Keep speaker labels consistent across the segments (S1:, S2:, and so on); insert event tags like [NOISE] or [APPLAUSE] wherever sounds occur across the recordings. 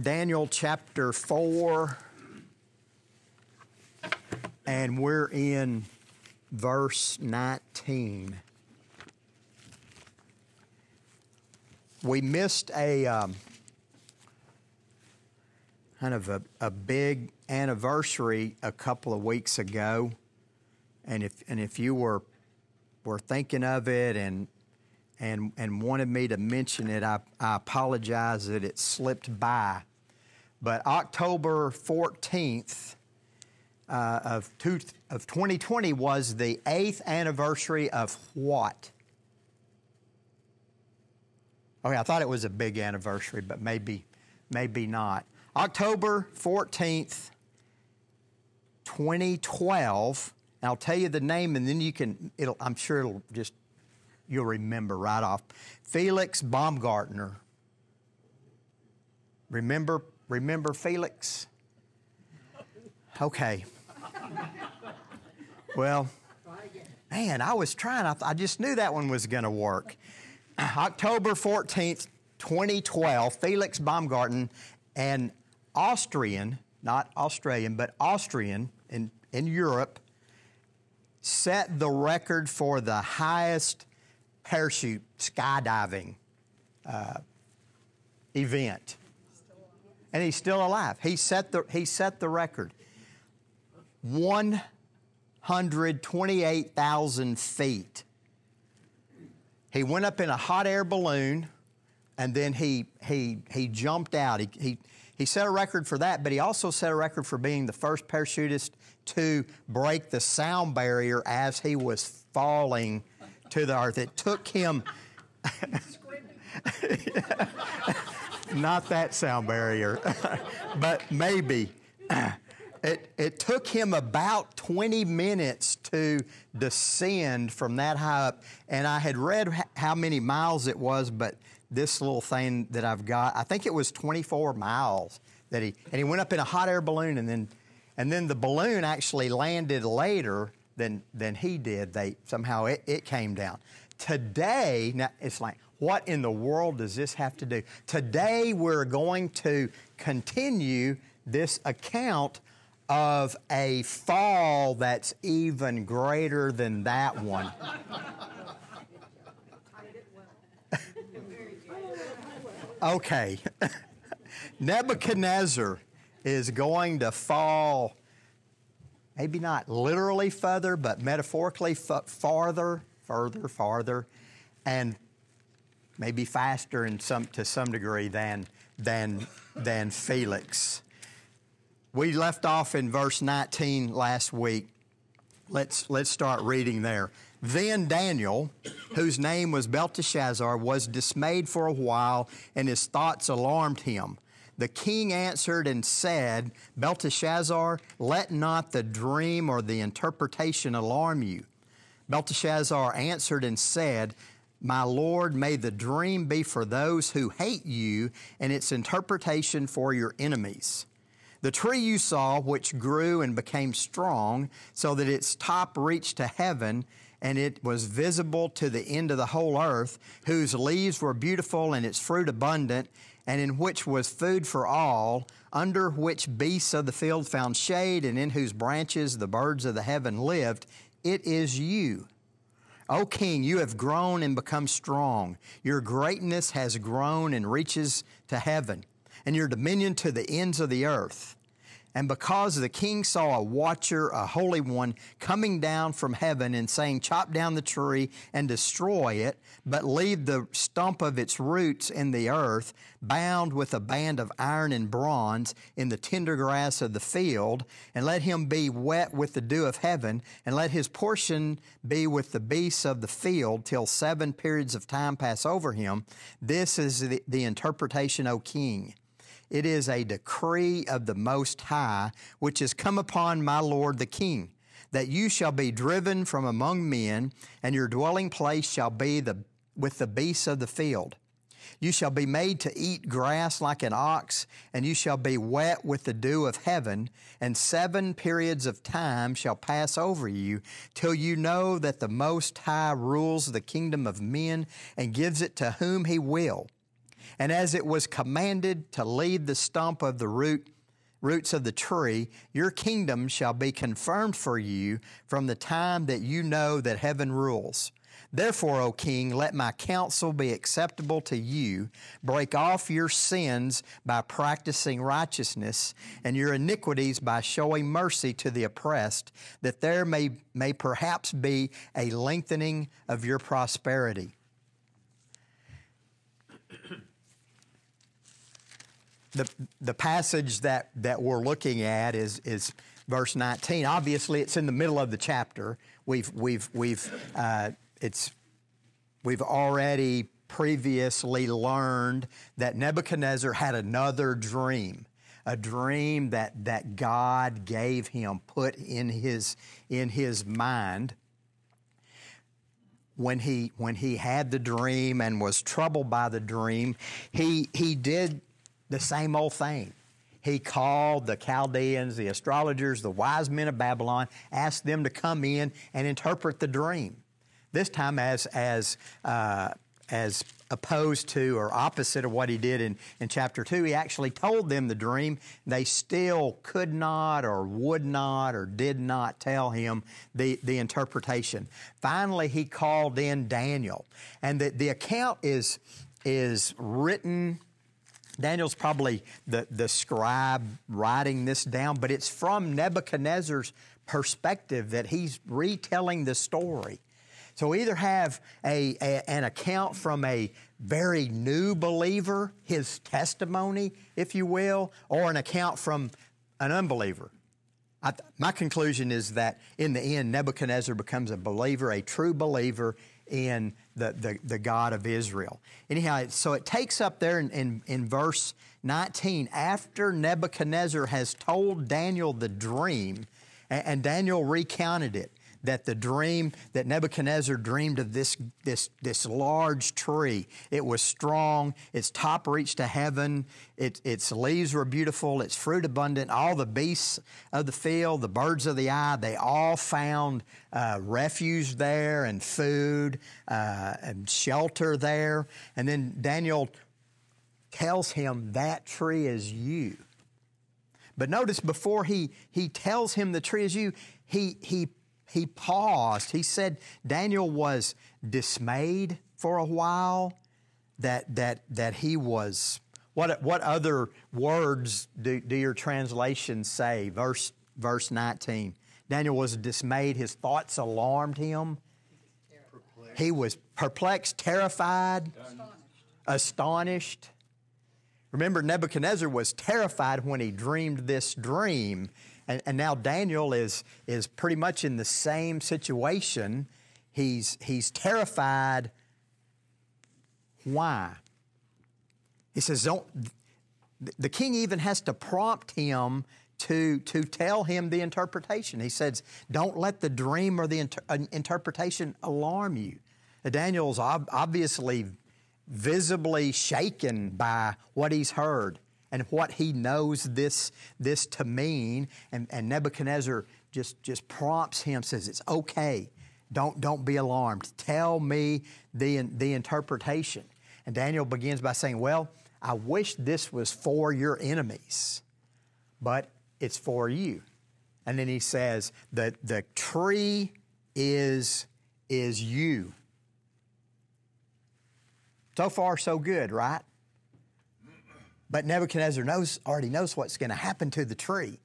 S1: Daniel chapter 4, and we're in verse 19. We missed a um, kind of a, a big anniversary a couple of weeks ago, and if and if you were were thinking of it and and and wanted me to mention it, I, I apologize that it slipped by. But October 14th uh, of, two, of 2020 was the eighth anniversary of what? Okay, I thought it was a big anniversary, but maybe, maybe not. October 14th, 2012. And I'll tell you the name, and then you can. It'll. I'm sure it'll just. You'll remember right off. Felix Baumgartner. Remember Remember Felix? Okay. Well, man, I was trying. I, I just knew that one was going to work. [CLEARS THROAT] October 14th, 2012, Felix Baumgarten, an Austrian, not Australian, but Austrian in, in Europe, set the record for the highest parachute skydiving uh, event and he's still alive. He set the, he set the record. 128,000 feet. He went up in a hot air balloon and then he, he, he jumped out. He, he, he set a record for that, but he also set a record for being the first parachutist to break the sound barrier as he was falling to the earth. It took him. [LAUGHS] [LAUGHS] not that sound barrier, [LAUGHS] but maybe. It, it took him about 20 minutes to descend from that high up. And I had read how many miles it was, but this little thing that I've got, I think it was 24 miles that he, and he went up in a hot air balloon and then, and then the balloon actually landed later than, than he did. They, somehow it, it came down. Today, now it's like, what in the world does this have to do? Today, we're going to continue this account of a fall that's even greater than that one. [LAUGHS] okay. [LAUGHS] Nebuchadnezzar is going to fall, maybe not literally further, but metaphorically f- farther, further, farther. And maybe faster in some, to some degree than, than, than Felix. We left off in verse 19 last week. Let's, let's start reading there. Then Daniel, whose name was Belteshazzar, was dismayed for a while, and his thoughts alarmed him. The king answered and said, Belteshazzar, let not the dream or the interpretation alarm you. Belteshazzar answered and said, my Lord, may the dream be for those who hate you and its interpretation for your enemies. The tree you saw, which grew and became strong, so that its top reached to heaven, and it was visible to the end of the whole earth, whose leaves were beautiful and its fruit abundant, and in which was food for all, under which beasts of the field found shade, and in whose branches the birds of the heaven lived, it is you O King, you have grown and become strong. Your greatness has grown and reaches to heaven, and your dominion to the ends of the earth. And because the king saw a watcher, a holy one, coming down from heaven and saying, Chop down the tree and destroy it, but leave the stump of its roots in the earth, bound with a band of iron and bronze in the tender grass of the field, and let him be wet with the dew of heaven, and let his portion be with the beasts of the field till seven periods of time pass over him. This is the, the interpretation, O king. It is a decree of the Most High, which has come upon my Lord the King, that you shall be driven from among men, and your dwelling place shall be the, with the beasts of the field. You shall be made to eat grass like an ox, and you shall be wet with the dew of heaven, and seven periods of time shall pass over you, till you know that the Most High rules the kingdom of men and gives it to whom he will And as it was commanded to leave the stump of the root roots of the tree, your kingdom shall be confirmed for you from the time that you know that heaven rules. Therefore, O king, let my counsel be acceptable to you. Break off your sins by practicing righteousness, and your iniquities by showing mercy to the oppressed, that there may, may perhaps be a lengthening of your prosperity. The, the passage that, that we're looking at is, is verse 19. Obviously, it's in the middle of the chapter. We've, we've, we've, uh, it's, we've already previously learned that Nebuchadnezzar had another dream, a dream that, that God gave him, put in his, in his mind. When he, when he had the dream and was troubled by the dream, he, he did the same old thing. He called the Chaldeans, the astrologers, the wise men of Babylon, asked them to come in and interpret the dream. This time, as, as, uh, as opposed to or opposite of what he did in, in chapter 2, he actually told them the dream. They still could not or would not or did not tell him the, the interpretation. Finally, he called in Daniel. And the, the account is, is written Daniel's probably the, the scribe writing this down, but it's from Nebuchadnezzar's perspective that he's retelling the story. So either have a, a, an account from a very new believer, his testimony, if you will, or an account from an unbeliever. Th- my conclusion is that in the end, Nebuchadnezzar becomes a believer, a true believer in the, the, the God of Israel. Anyhow, so it takes up there in, in, in verse 19, after Nebuchadnezzar has told Daniel the dream, and, and Daniel recounted it that the dream that Nebuchadnezzar dreamed of this, this, this large tree. It was strong, its top reached to heaven, it, its leaves were beautiful, its fruit abundant. All the beasts of the field, the birds of the eye, they all found uh, refuge there and food uh, and shelter there. And then Daniel tells him, That tree is you. But notice before he, he tells him the tree is you, he, he he paused. He said Daniel was dismayed for a while, that, that, that he was. What, what other words do, do your translations say? Verse, verse 19. Daniel was dismayed. His thoughts alarmed him. He was perplexed, terrified, astonished. astonished. Remember, Nebuchadnezzar was terrified when he dreamed this dream. And, and now Daniel is, is pretty much in the same situation. He's, he's terrified. Why? He says, don't, the king even has to prompt him to, to tell him the interpretation. He says, Don't let the dream or the inter- uh, interpretation alarm you. Daniel's ob- obviously visibly shaken by what he's heard and what he knows this, this to mean. And, and Nebuchadnezzar just, just prompts him, says, It's okay. Don't, don't be alarmed. Tell me the, the interpretation. And Daniel begins by saying, Well, I wish this was for your enemies, but it's for you. And then he says, The, the tree is, is you. So far, so good, right? But Nebuchadnezzar knows, already knows what's going to happen to the tree.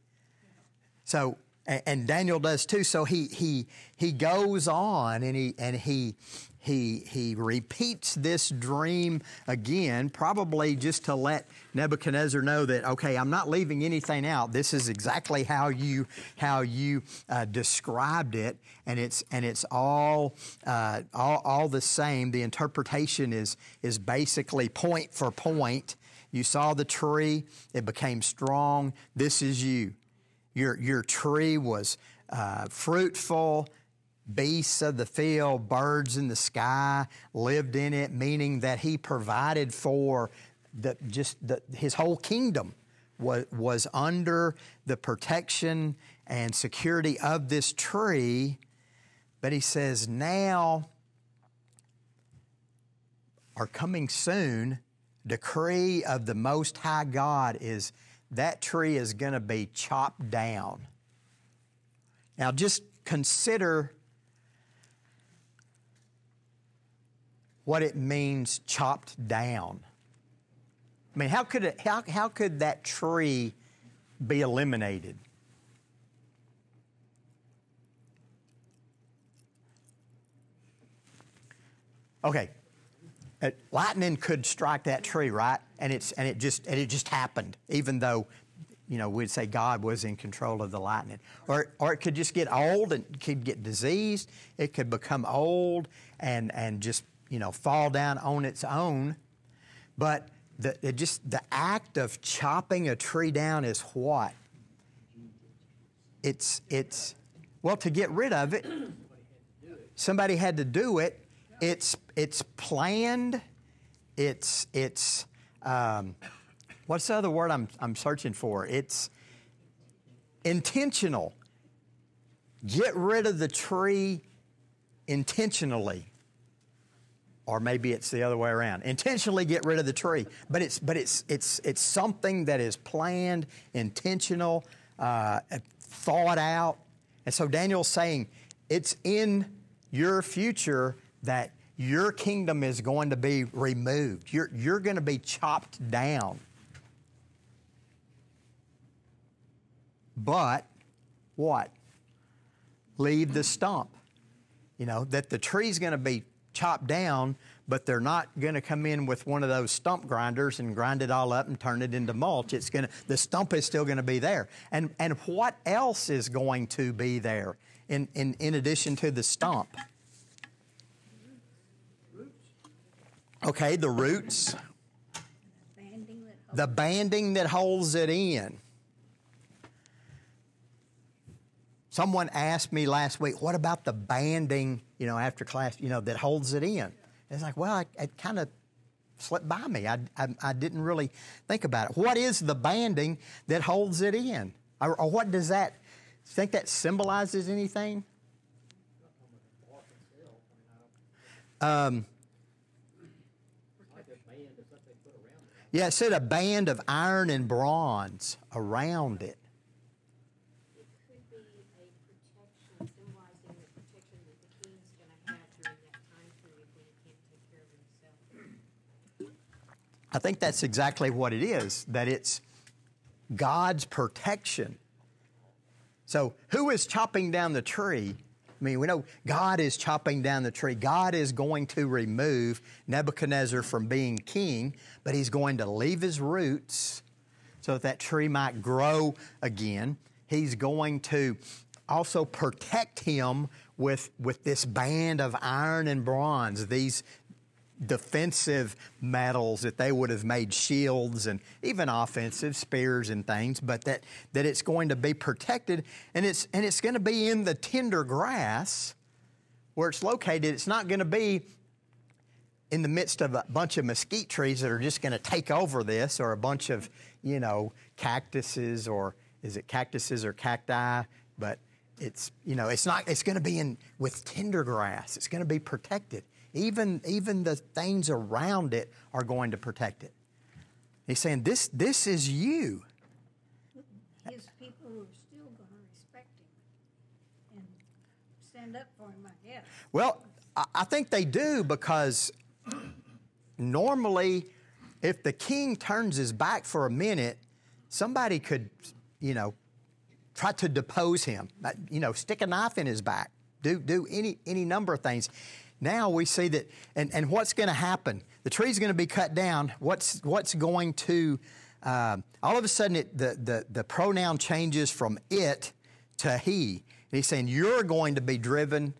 S1: So, and, Daniel does too. So he, he, he goes on and he, and he, he, he repeats this dream again, probably just to let Nebuchadnezzar know that, okay, I'm not leaving anything out. This is exactly how you, how you uh, described it, and it's, and it's all, uh, all, all the same. The interpretation is, is basically point for point you saw the tree, it became strong. This is you. Your, your tree was uh, fruitful. Beasts of the field, birds in the sky lived in it, meaning that he provided for the, just the, his whole kingdom was, was under the protection and security of this tree. But he says, now are coming soon decree of the Most High God is that tree is going to be chopped down. Now, just consider what it means chopped down. I mean, how could, it, how, how could that tree be eliminated? Okay, lightning could strike that tree, right? And it's and it just and it just happened, even though, you know, we'd say God was in control of the lightning. Or or it could just get old and could get diseased. It could become old and and just you know fall down on its own. But the it just the act of chopping a tree down is what? It's it's well to get rid of it. Somebody had to do it it's it's planned. It's it's um, what's the other word I'm I'm searching for? It's intentional. Get rid of the tree intentionally. Or maybe it's the other way around. Intentionally get rid of the tree, but it's but it's it's it's something that is planned, intentional, uh, thought out, and so Daniel's saying it's in your future that your kingdom is going to be removed. You're, you're going to be chopped down. But what? Leave the stump. You know, that the tree's going to be chopped down, but they're not going to come in with one of those stump grinders and grind it all up and turn it into mulch. It's going to, the stump is still going to be there. And, and what else is going to be there in, in, in addition to the stump? Okay, the roots. The banding that holds it in. Someone asked me last week, what about the banding, you know, after class, you know, that holds it in? It's like, well, it, it kind of slipped by me. I, I, I, didn't really think about it. What is the banding that holds it in? Or, or what does that, think that symbolizes anything? Um, Yeah, it said a band of iron and bronze around it. I think that's exactly what it is, that it's God's protection. So, who is chopping down the tree? I mean, we know God is chopping down the tree. God is going to remove Nebuchadnezzar from being king, but he's going to leave his roots so that that tree might grow again. He's going to also protect him with, with this band of iron and bronze, these, defensive metals that they would have made shields and even offensive spears and things, but that, that it's going to be protected and it's, and it's going to be in the tender grass where it's located. It's not going to be in the midst of a bunch of mesquite trees that are just going to take over this or a bunch of, you know, cactuses or is it cactuses or cacti? But it's, you know, it's not, it's going to be in with tender grass. It's going to be protected. Even, even the things around it are going to protect it. He's saying, This, this is you.
S2: His people are still going to respect him and stand up for him, I guess.
S1: Well, I, I think they do because normally, if the king turns his back for a minute, somebody could, you know, try to depose him. You know, stick a knife in his back, do do any any number of things. Now we see that, and, and what's going to happen? The tree's going to be cut down. What's, what's going to, uh, all of a sudden, it, the, the, the pronoun changes from it to he. And he's saying, You're going to be driven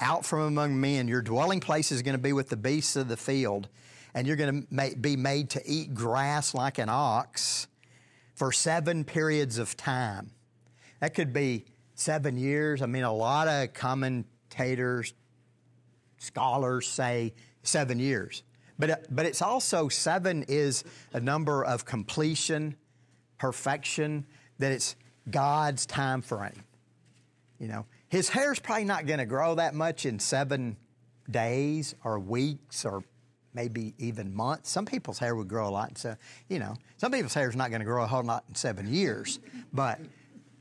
S1: out from among men. Your dwelling place is going to be with the beasts of the field, and you're going to be made to eat grass like an ox for seven periods of time. That could be seven years. I mean, a lot of commentators scholars say seven years. But, but it's also seven is a number of completion, perfection, that it's God's time frame. You know, his hair's probably not going to grow that much in seven days or weeks or maybe even months. Some people's hair would grow a lot. So, you know, some people's hair is not going to grow a whole lot in seven years. But,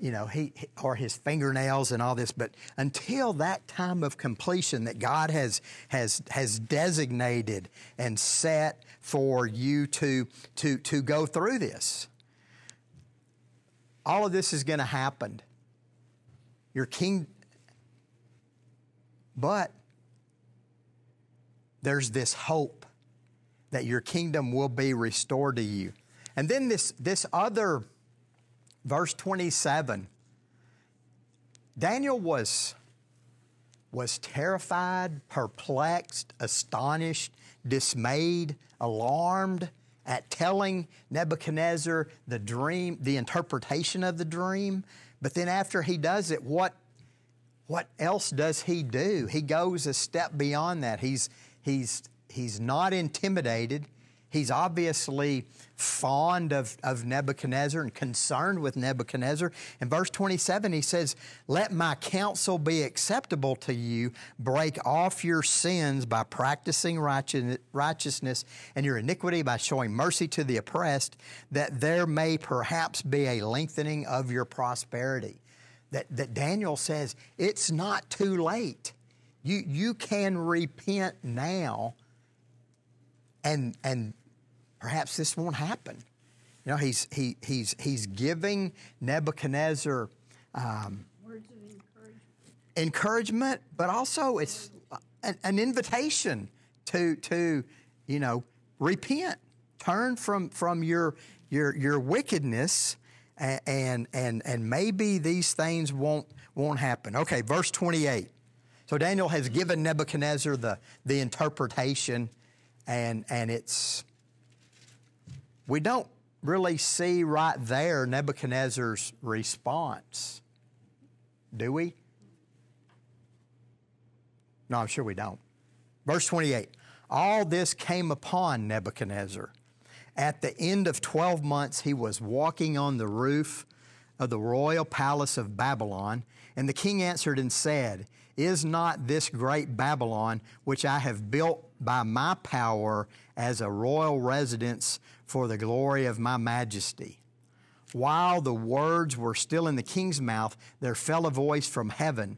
S1: you know, he, or his fingernails and all this. But until that time of completion that God has, has, has designated and set for you to, to, to go through this, all of this is going to happen. Your king, but there's this hope that your kingdom will be restored to you. And then this, this other verse 27 Daniel was, was terrified, perplexed, astonished, dismayed, alarmed at telling Nebuchadnezzar the dream, the interpretation of the dream. But then after he does it, what, what else does he do? He goes a step beyond that. He's, he's, he's not intimidated. He's obviously fond of, of Nebuchadnezzar and concerned with Nebuchadnezzar. In verse 27, he says, Let my counsel be acceptable to you. Break off your sins by practicing righteousness and your iniquity by showing mercy to the oppressed, that there may perhaps be a lengthening of your prosperity. That, that Daniel says, It's not too late. You, you can repent now and, and perhaps this won't happen. You know, he's, he, he's, he's giving Nebuchadnezzar um,
S2: Words of encouragement.
S1: encouragement, but also it's an, an invitation to, to, you know, repent, turn from, from your, your, your wickedness, and, and, and maybe these things won't, won't happen. Okay, verse 28. So Daniel has given Nebuchadnezzar the, the interpretation, and, and it's, we don't really see right there Nebuchadnezzar's response, do we? No, I'm sure we don't. Verse 28 All this came upon Nebuchadnezzar. At the end of 12 months, he was walking on the roof of the royal palace of Babylon. And the king answered and said, Is not this great Babylon, which I have built by my power as a royal residence for the glory of my majesty? While the words were still in the king's mouth, there fell a voice from heaven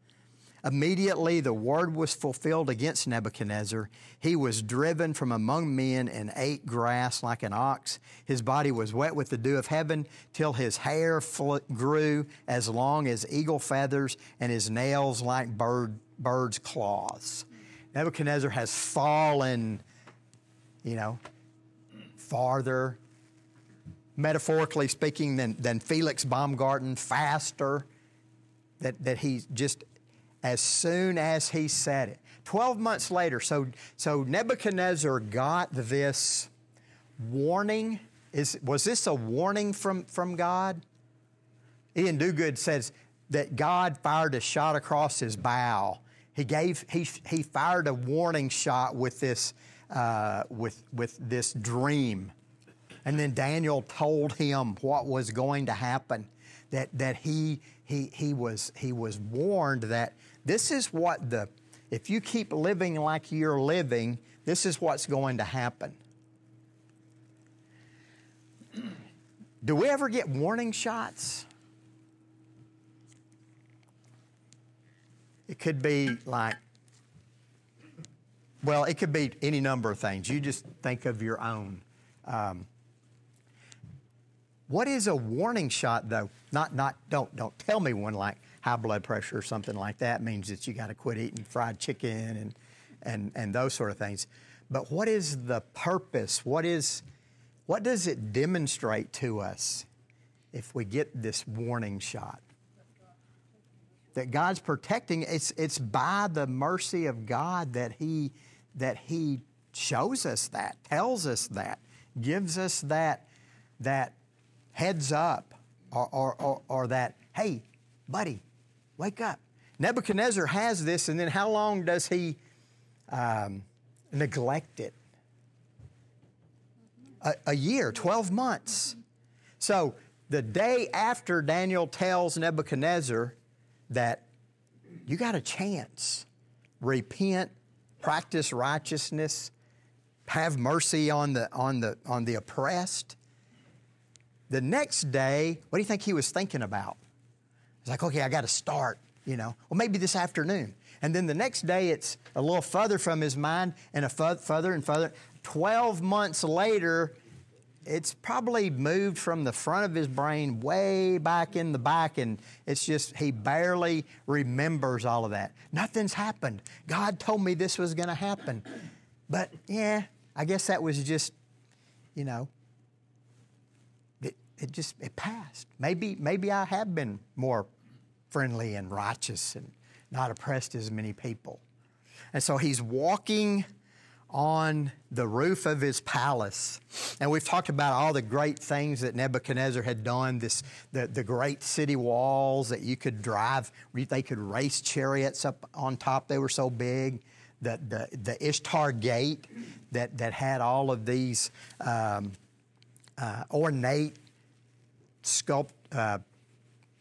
S1: Immediately the word was fulfilled against Nebuchadnezzar. He was driven from among men and ate grass like an ox. His body was wet with the dew of heaven till his hair fl- grew as long as eagle feathers and his nails like bird, bird's claws. Nebuchadnezzar has fallen, you know, farther, metaphorically speaking, than, than Felix Baumgarten, faster, that, that he just as soon as he said it. Twelve months later, so, so Nebuchadnezzar got this warning. Is, was this a warning from, from God? Iain Duguid says that God fired a shot across his bow. He, gave, he, he fired a warning shot with this, uh, with, with this dream. And then Daniel told him what was going to happen, that, that he, he, he, was, he was warned that this is what the, if you keep living like you're living, this is what's going to happen. Do we ever get warning shots? It could be like, well, it could be any number of things. You just think of your own. Um, what is a warning shot, though? Not, not. Don't, don't tell me one like high blood pressure or something like that means that you got to quit eating fried chicken and, and, and those sort of things. But what is the purpose? What, is, what does it demonstrate to us if we get this warning shot? That God's protecting, it's, it's by the mercy of God that He, that he shows us that, tells us that, gives us that, that heads up or, or, or, or that, hey, buddy, wake up. Nebuchadnezzar has this, and then how long does he um, neglect it? A, a year, 12 months. So the day after Daniel tells Nebuchadnezzar that you got a chance, repent, practice righteousness, have mercy on the, on the, on the oppressed. The next day, what do you think he was thinking about? He's like, okay, I got to start, you know. Well, maybe this afternoon. And then the next day, it's a little further from his mind and a further and further. 12 months later, it's probably moved from the front of his brain way back in the back, and it's just he barely remembers all of that. Nothing's happened. God told me this was going to happen. But yeah, I guess that was just, you know, it, just it passed. Maybe maybe I have been more friendly and righteous and not oppressed as many people. And so he's walking on the roof of his palace. And we've talked about all the great things that Nebuchadnezzar had done, this, the, the great city walls that you could drive, they could race chariots up on top, they were so big. The, the, the Ishtar Gate that, that had all of these um, uh, ornate sculpt, uh,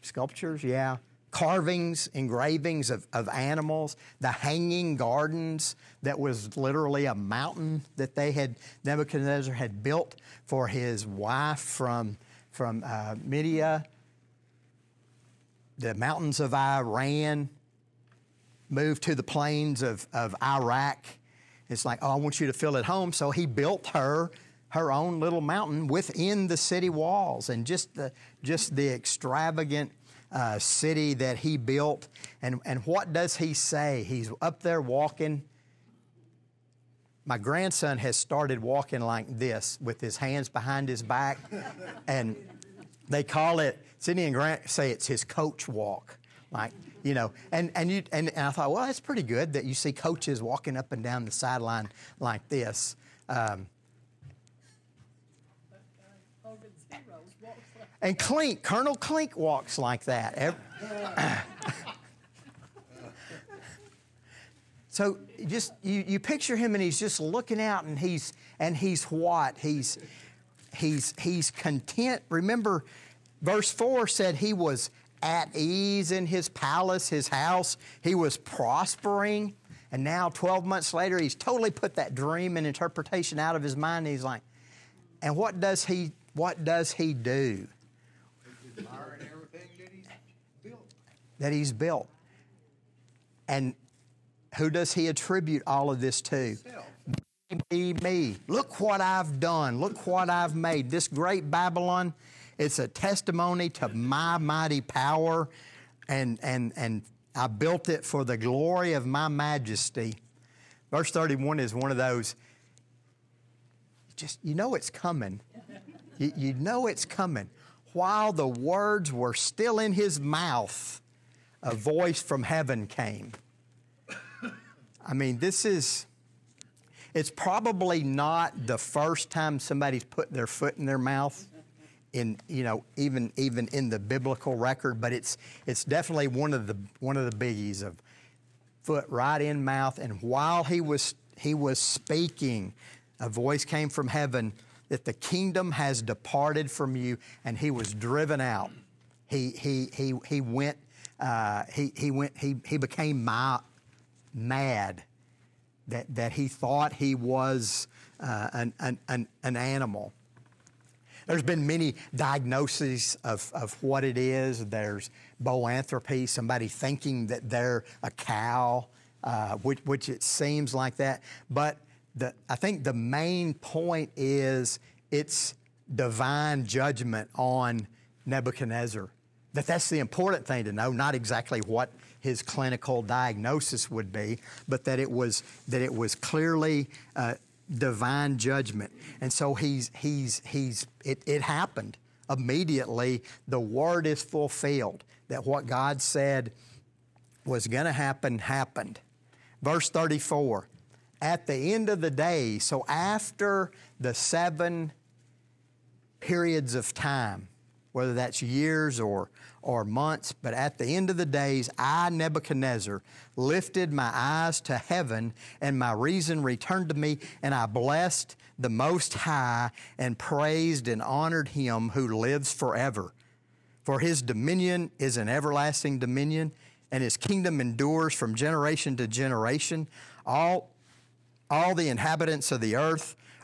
S1: sculptures, yeah, carvings, engravings of, of animals, the hanging gardens that was literally a mountain that they had, Nebuchadnezzar had built for his wife from, from uh, Media, the mountains of Iran, moved to the plains of, of Iraq. It's like, oh, I want you to feel at home. So he built her her own little mountain within the city walls and just the, just the extravagant uh, city that he built. And, and what does he say? He's up there walking. My grandson has started walking like this with his hands behind his back. [LAUGHS] and they call it, Sydney and Grant say it's his coach walk. Like, you know, and, and, you, and, and I thought, well, that's pretty good that you see coaches walking up and down the sideline like this. Um, And Klink, Colonel Klink walks like that. [LAUGHS] so just you, you picture him and he's just looking out and he's and he's what? He's he's he's content. Remember, verse 4 said he was at ease in his palace, his house. He was prospering. And now, 12 months later, he's totally put that dream and interpretation out of his mind. he's like, and what does he what does he do? That he's built. And who does he attribute all of this to? Me, me. Look what I've done. Look what I've made. This great Babylon, it's a testimony to my mighty power, and, and, and I built it for the glory of my majesty. Verse 31 is one of those, just, you know it's coming. You, you know it's coming. While the words were still in his mouth, a voice from heaven came. I mean, this is, it's probably not the first time somebody's put their foot in their mouth in you know even even in the biblical record but it's it's definitely one of the one of the biggies of foot right in mouth and while he was he was speaking a voice came from heaven that the kingdom has departed from you and he was driven out he he he he went uh, he, he, went, he, he became my, mad that, that he thought he was uh, an, an, an animal. There's been many diagnoses of, of what it is. There's boanthropy, somebody thinking that they're a cow, uh, which, which it seems like that. But the, I think the main point is it's divine judgment on Nebuchadnezzar that that's the important thing to know, not exactly what his clinical diagnosis would be, but that it was that it was clearly uh, divine judgment. And so he's he's he's it, it happened immediately. The word is fulfilled that what God said was going to happen happened. Verse 34. At the end of the day, so after the seven periods of time, whether that's years or, or months. But at the end of the days, I, Nebuchadnezzar, lifted my eyes to heaven, and my reason returned to me, and I blessed the Most High and praised and honored him who lives forever. For his dominion is an everlasting dominion, and his kingdom endures from generation to generation. All, all the inhabitants of the earth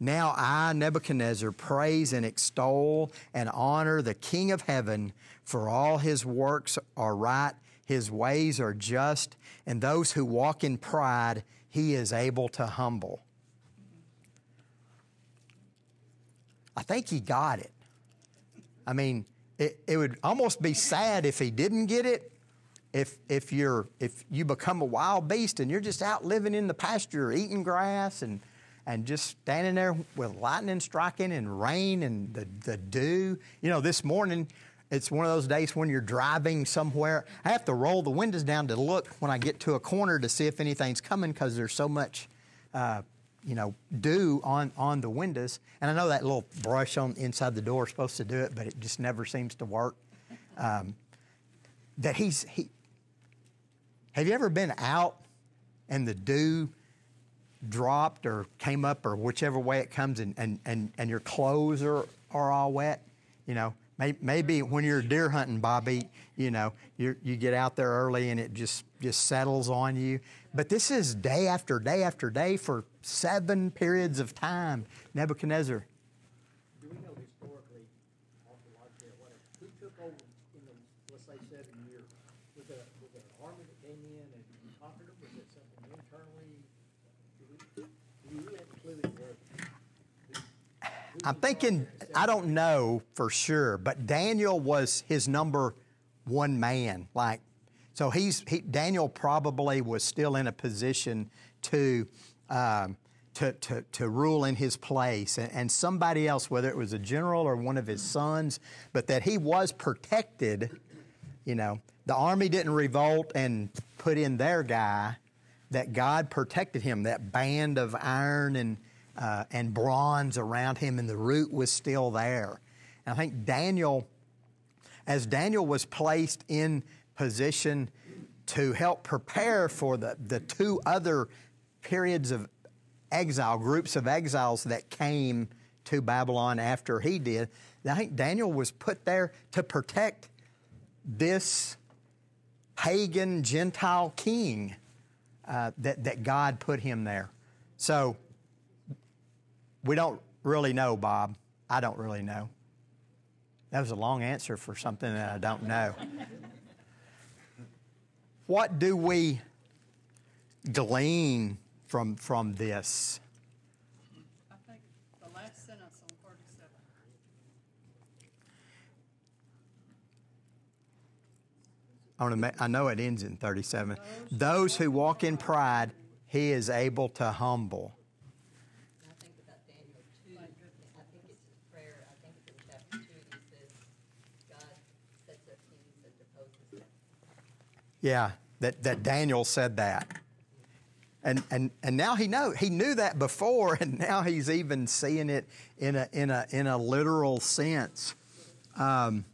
S1: Now I, Nebuchadnezzar, praise and extol and honor the King of heaven, for all his works are right, his ways are just, and those who walk in pride he is able to humble. I think he got it. I mean, it, it would almost be sad if he didn't get it. If, if, you're, if you become a wild beast and you're just out living in the pasture eating grass and, and just standing there with lightning striking and rain and the, the dew. You know, this morning, it's one of those days when you're driving somewhere. I have to roll the windows down to look when I get to a corner to see if anything's coming because there's so much uh, you know, dew on, on the windows. And I know that little brush on inside the door is supposed to do it, but it just never seems to work. Um, that he's, he, have you ever been out and the dew dropped or came up or whichever way it comes and, and, and, and your clothes are, are all wet? You know, maybe when you're deer hunting, Bobby, you know, you you get out there early and it just, just settles on you. But this is day after day after day for seven periods of time. Nebuchadnezzar.
S3: Do we know historically, archaeologically, or whatever, who took over in the, let's say, seven years? Was it, was it an army that came in and conquered them? Was it something internally? Do we, do we really have a clue anywhere?
S1: I'm thinking, I don't know for sure, but Daniel was his number one man. Like, so he's he, Daniel probably was still in a position to, um, to, to, to rule in his place, and, and somebody else, whether it was a general or one of his sons, but that he was protected. You know, the army didn't revolt and put in their guy. That God protected him. That band of iron and uh, and bronze around him, and the root was still there. And I think Daniel, as Daniel was placed in position to help prepare for the, the two other periods of exile, groups of exiles that came to Babylon after he did. I think Daniel was put there to protect this pagan Gentile king uh, that, that God put him there. So we don't really know, Bob. I don't really know. That was a long answer for something that I don't know. What do we glean from, from this?
S4: I think the last sentence on.
S1: I, want to ma- I know it ends in 37. Those who walk in pride, he is able to humble.
S5: I think about Daniel two, I think it's his prayer, I think it's in chapter two, he says, God sets up kings and deposes them.
S1: Yeah, that, that Daniel said that. And, and, and now he know he knew that before, and [LAUGHS] now he's even seeing it in a, in a, in a literal sense. Um,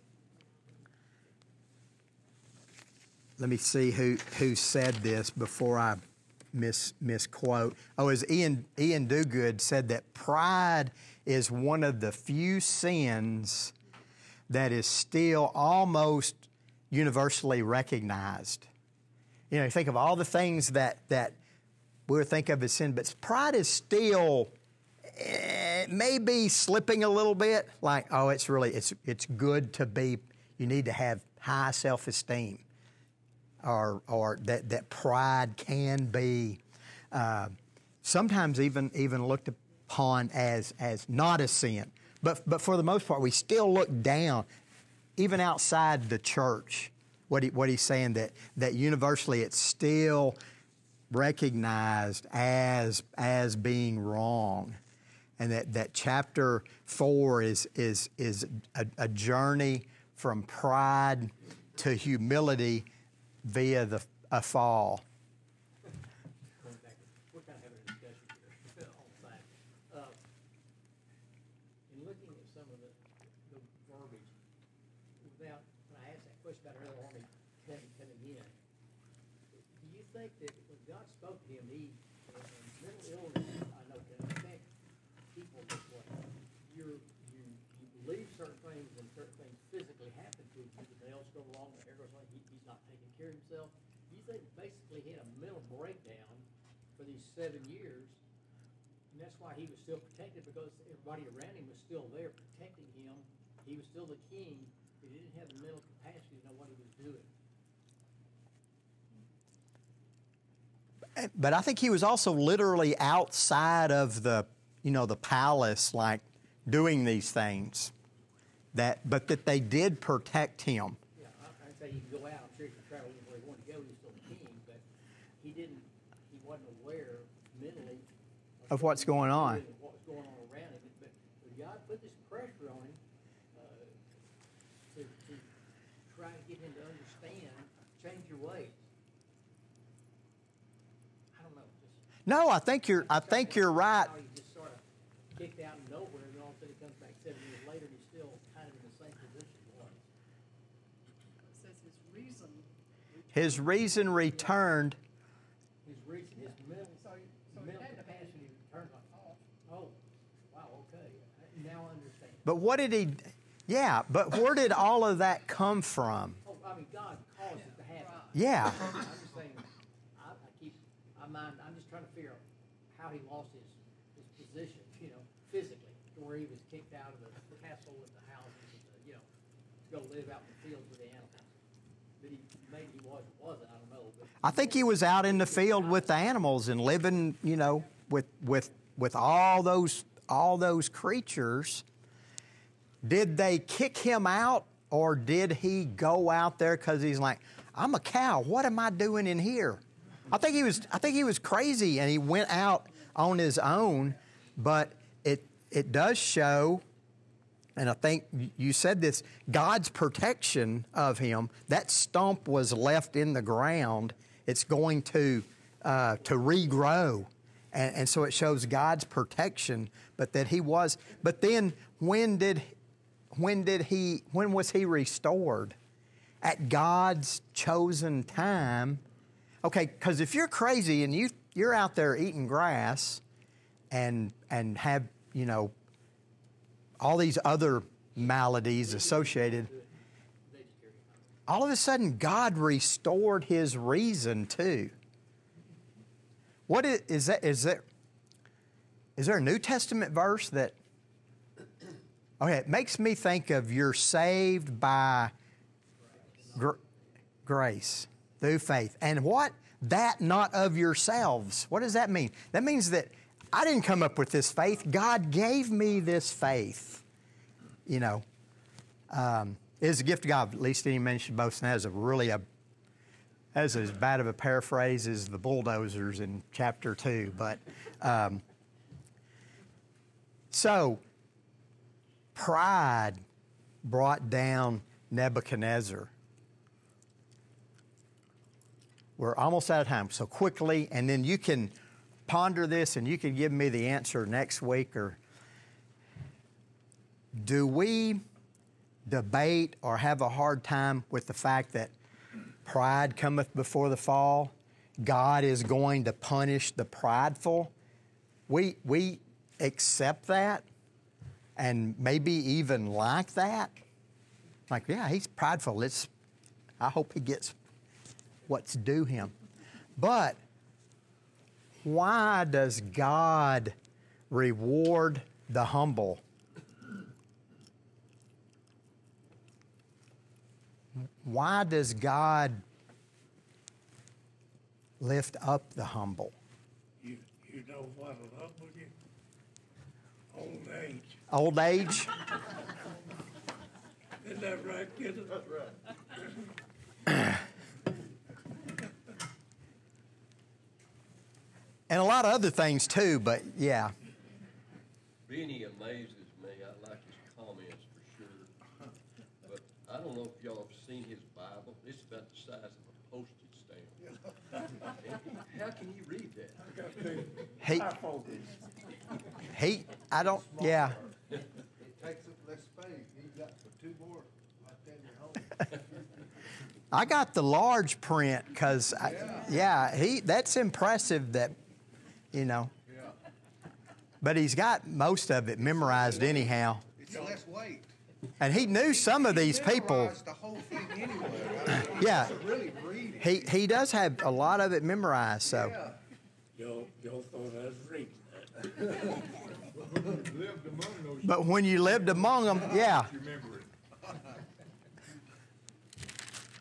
S1: let me see who, who said this before I mis, misquote. Oh, as Iain, Iain Duguid said that pride is one of the few sins that is still almost universally recognized. You know, think of all the things that, that we would think of as sin, but pride is still eh, maybe slipping a little bit. Like, oh, it's really it's it's good to be. You need to have high self esteem, or or that that pride can be uh, sometimes even even looked upon as as not a sin. But but for the most part, we still look down. Even outside the church, what, he, what he's saying that, that universally it's still recognized as, as being wrong. And that, that chapter four is, is, is a, a journey from pride to humility via the, a fall.
S3: going back, we're kind of having a discussion here all the time. Uh, In looking at some of the, the verbiage, without, when I asked that question about another army coming, coming in, do you think that when God spoke to him, he, and and mental illness, I know can affect people this way? You're, you, you believe certain things and certain things physically happen to you, the nails go wrong, the hair goes wrong, he, he's not taking care of himself. You think basically he had a mental breakdown for these seven years, and that's why he was still protected because everybody around him was still there protecting him. He was still the king, but he didn't have the mental capacity to know what he was doing.
S1: But I think he was also literally outside of the, you know, the palace, like doing these things. That, but that they did protect him.
S3: Yeah, I, I'd say he could go out, I'm sure he could travel anywhere he wanted to go, he was still the king, but he didn't, he wasn't aware mentally.
S1: Of what's going on.
S3: What going on around him, but, but God put this pressure on him, uh, to, to try to get him to understand, change your ways. I don't know.
S1: No, I think you're. I think you're right.
S3: How just sort of kicked out of nowhere, and all of a sudden he comes back seven years later, and he's still kind of in the same position he was.
S4: It says his reason.
S1: His reason returned.
S3: His reason, his mental,
S4: So, he- so he
S3: mental
S4: had to be
S3: capacity turned on.
S4: off.
S3: Oh, wow, okay, I- now I understand.
S1: But what did he? Yeah, but where did all of that come from?
S3: Oh, I mean, God caused it to happen.
S1: Yeah,
S3: I'm just saying, I, I keep, I mind, I'm just trying to figure out how he lost his, his position, you know, physically, to where he was kicked out of the castle with the houses, and the, you know, to go live out in the fields with the animals. But he, maybe he was, or wasn't, I don't know.
S1: I think he was out in the field with the animals and living, you know, with with with all those all those creatures. Did they kick him out, or did he go out there because he's like, I'm a cow. What am I doing in here? I think he was. I think he was crazy, and he went out on his own. But it it does show and I think you said this God's protection of him, that stump was left in the ground. It's going to, uh, to regrow. And, and so it shows God's protection, but that he was. But then when did, when did he, when was he restored? At God's chosen time. Okay, because if you're crazy and you, you're out there eating grass and, and have, you know, all these other maladies associated. All of a sudden, God restored his reason too. What is, is that? Is there? Is there a New Testament verse that? Okay, it makes me think of you're saved by gr- grace through faith, and what that not of yourselves. What does that mean? That means that I didn't come up with this faith. God gave me this faith. You know, um, it is a gift of God. At least any man should boast. And that is a really a that's as bad of a paraphrase as the bulldozers in chapter two. But um, so pride brought down Nebuchadnezzar. We're almost out of time, so quickly, and then you can ponder this and you can give me the answer next week or do we debate or have a hard time with the fact that pride cometh before the fall god is going to punish the prideful we we accept that and maybe even like that like yeah he's prideful it's i hope he gets what's due him but why does God reward the humble? Why does God lift up the humble?
S6: You, you know what'll humble you? Old age.
S1: Old age?
S6: Isn't that right, kid? That's right. [CLEARS THROAT]
S1: And a lot of other things too, but yeah.
S7: Benny amazes me. I like his comments for sure. But I don't know if y'all have seen his Bible. It's about the size of a postage stamp. [LAUGHS] How can you read that?
S1: I got He, he, I don't, yeah.
S8: It takes up less space. He's got for two more right there in your home.
S1: I got the large print because, yeah, he that's impressive that, you know.
S8: Yeah.
S1: But he's got most of it memorized anyhow.
S8: It's less weight.
S1: And he knew some of these people.
S8: Memorized the whole thing anyway. Right?
S1: Yeah.
S8: It's really.
S1: He he does have a lot of it memorized. So
S8: Yeah.
S6: Y'all, y'all thought I was reading that.
S8: Lived [LAUGHS] among those.
S1: but when you lived among them, yeah.
S8: Remember it.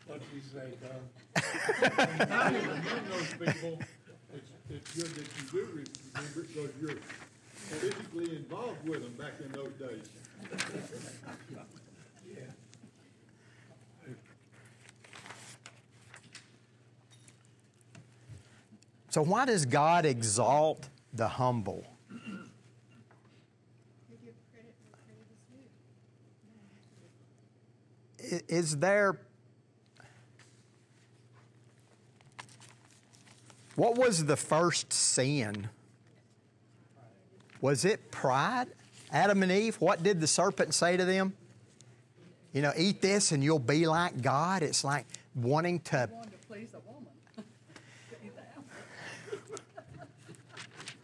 S6: What'd you say, Tom?
S9: among those people, it's, it's good that you do remember it because you're physically involved with them back in those days.
S1: So why does God exalt the humble?
S4: You give credit where credit is due.
S1: I- Is there What was the first sin? Was it pride? Adam and Eve, what did the serpent say to them? You know, eat this and you'll be like God. It's like wanting to
S4: Wanted to please a woman. See that?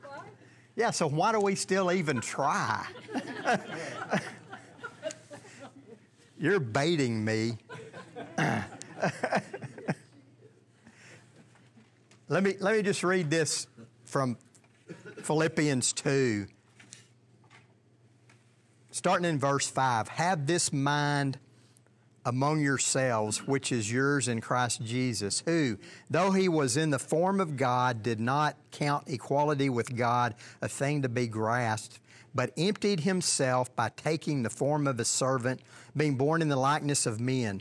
S4: Right? [LAUGHS]
S1: Yeah, so why do we still even try? [LAUGHS] You're baiting me. [LAUGHS] let me let me just read this from Philippians 2. Starting in verse 5. Have this mind among yourselves, which is yours in Christ Jesus, who, though he was in the form of God, did not count equality with God a thing to be grasped, but emptied himself by taking the form of a servant, being born in the likeness of men.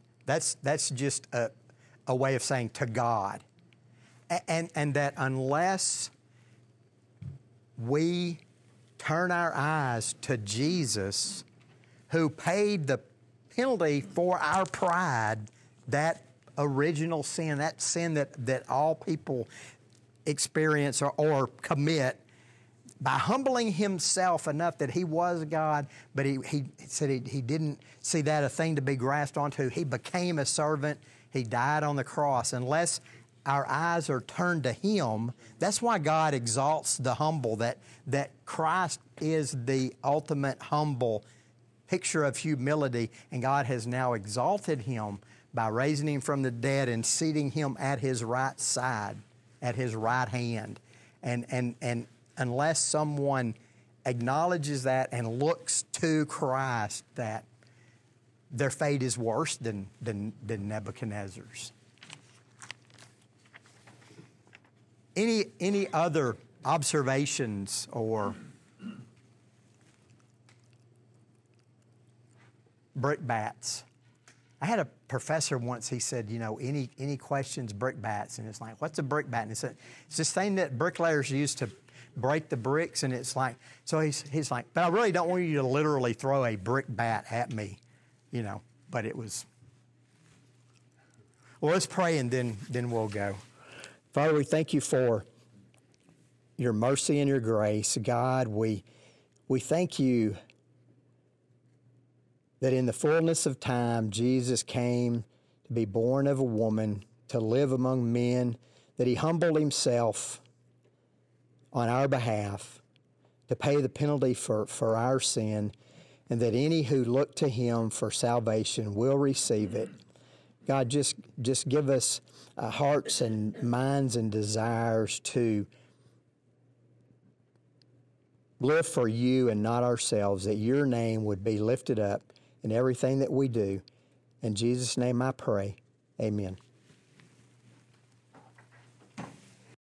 S1: That's, that's just a, a way of saying to God. And, and that unless we turn our eyes to Jesus, who paid the penalty for our pride, that original sin, that sin that, that all people experience or, or commit, by humbling himself enough that he was God, but he, he said he, he didn't see that a thing to be grasped onto. He became a servant. He died on the cross. Unless our eyes are turned to him, that's why God exalts the humble, that, that Christ is the ultimate humble picture of humility, and God has now exalted him by raising him from the dead and seating him at his right side, at his right hand. And, and, and unless someone acknowledges that and looks to Christ, that their fate is worse than, than, than Nebuchadnezzar's. Any, any other observations or brickbats? I had a professor once, he said, you know, any, any questions, brickbats? And it's like, what's a brickbat? And he said, it's this thing that bricklayers use to break the bricks. And it's like, so he's, he's like, but I really don't want you to literally throw a brick bat at me, you know. But it was, well, let's pray and then, then we'll go. Father, we thank you for your mercy and your grace. God, we, we thank you that in the fullness of time, Jesus came to be born of a woman, to live among men, that he humbled himself on our behalf to pay the penalty for, for our sin, and that any who look to him for salvation will receive it. God, just, just give us uh, hearts and minds and desires to live for you and not ourselves, that your name would be lifted up in everything that we do. In Jesus' name I pray. Amen.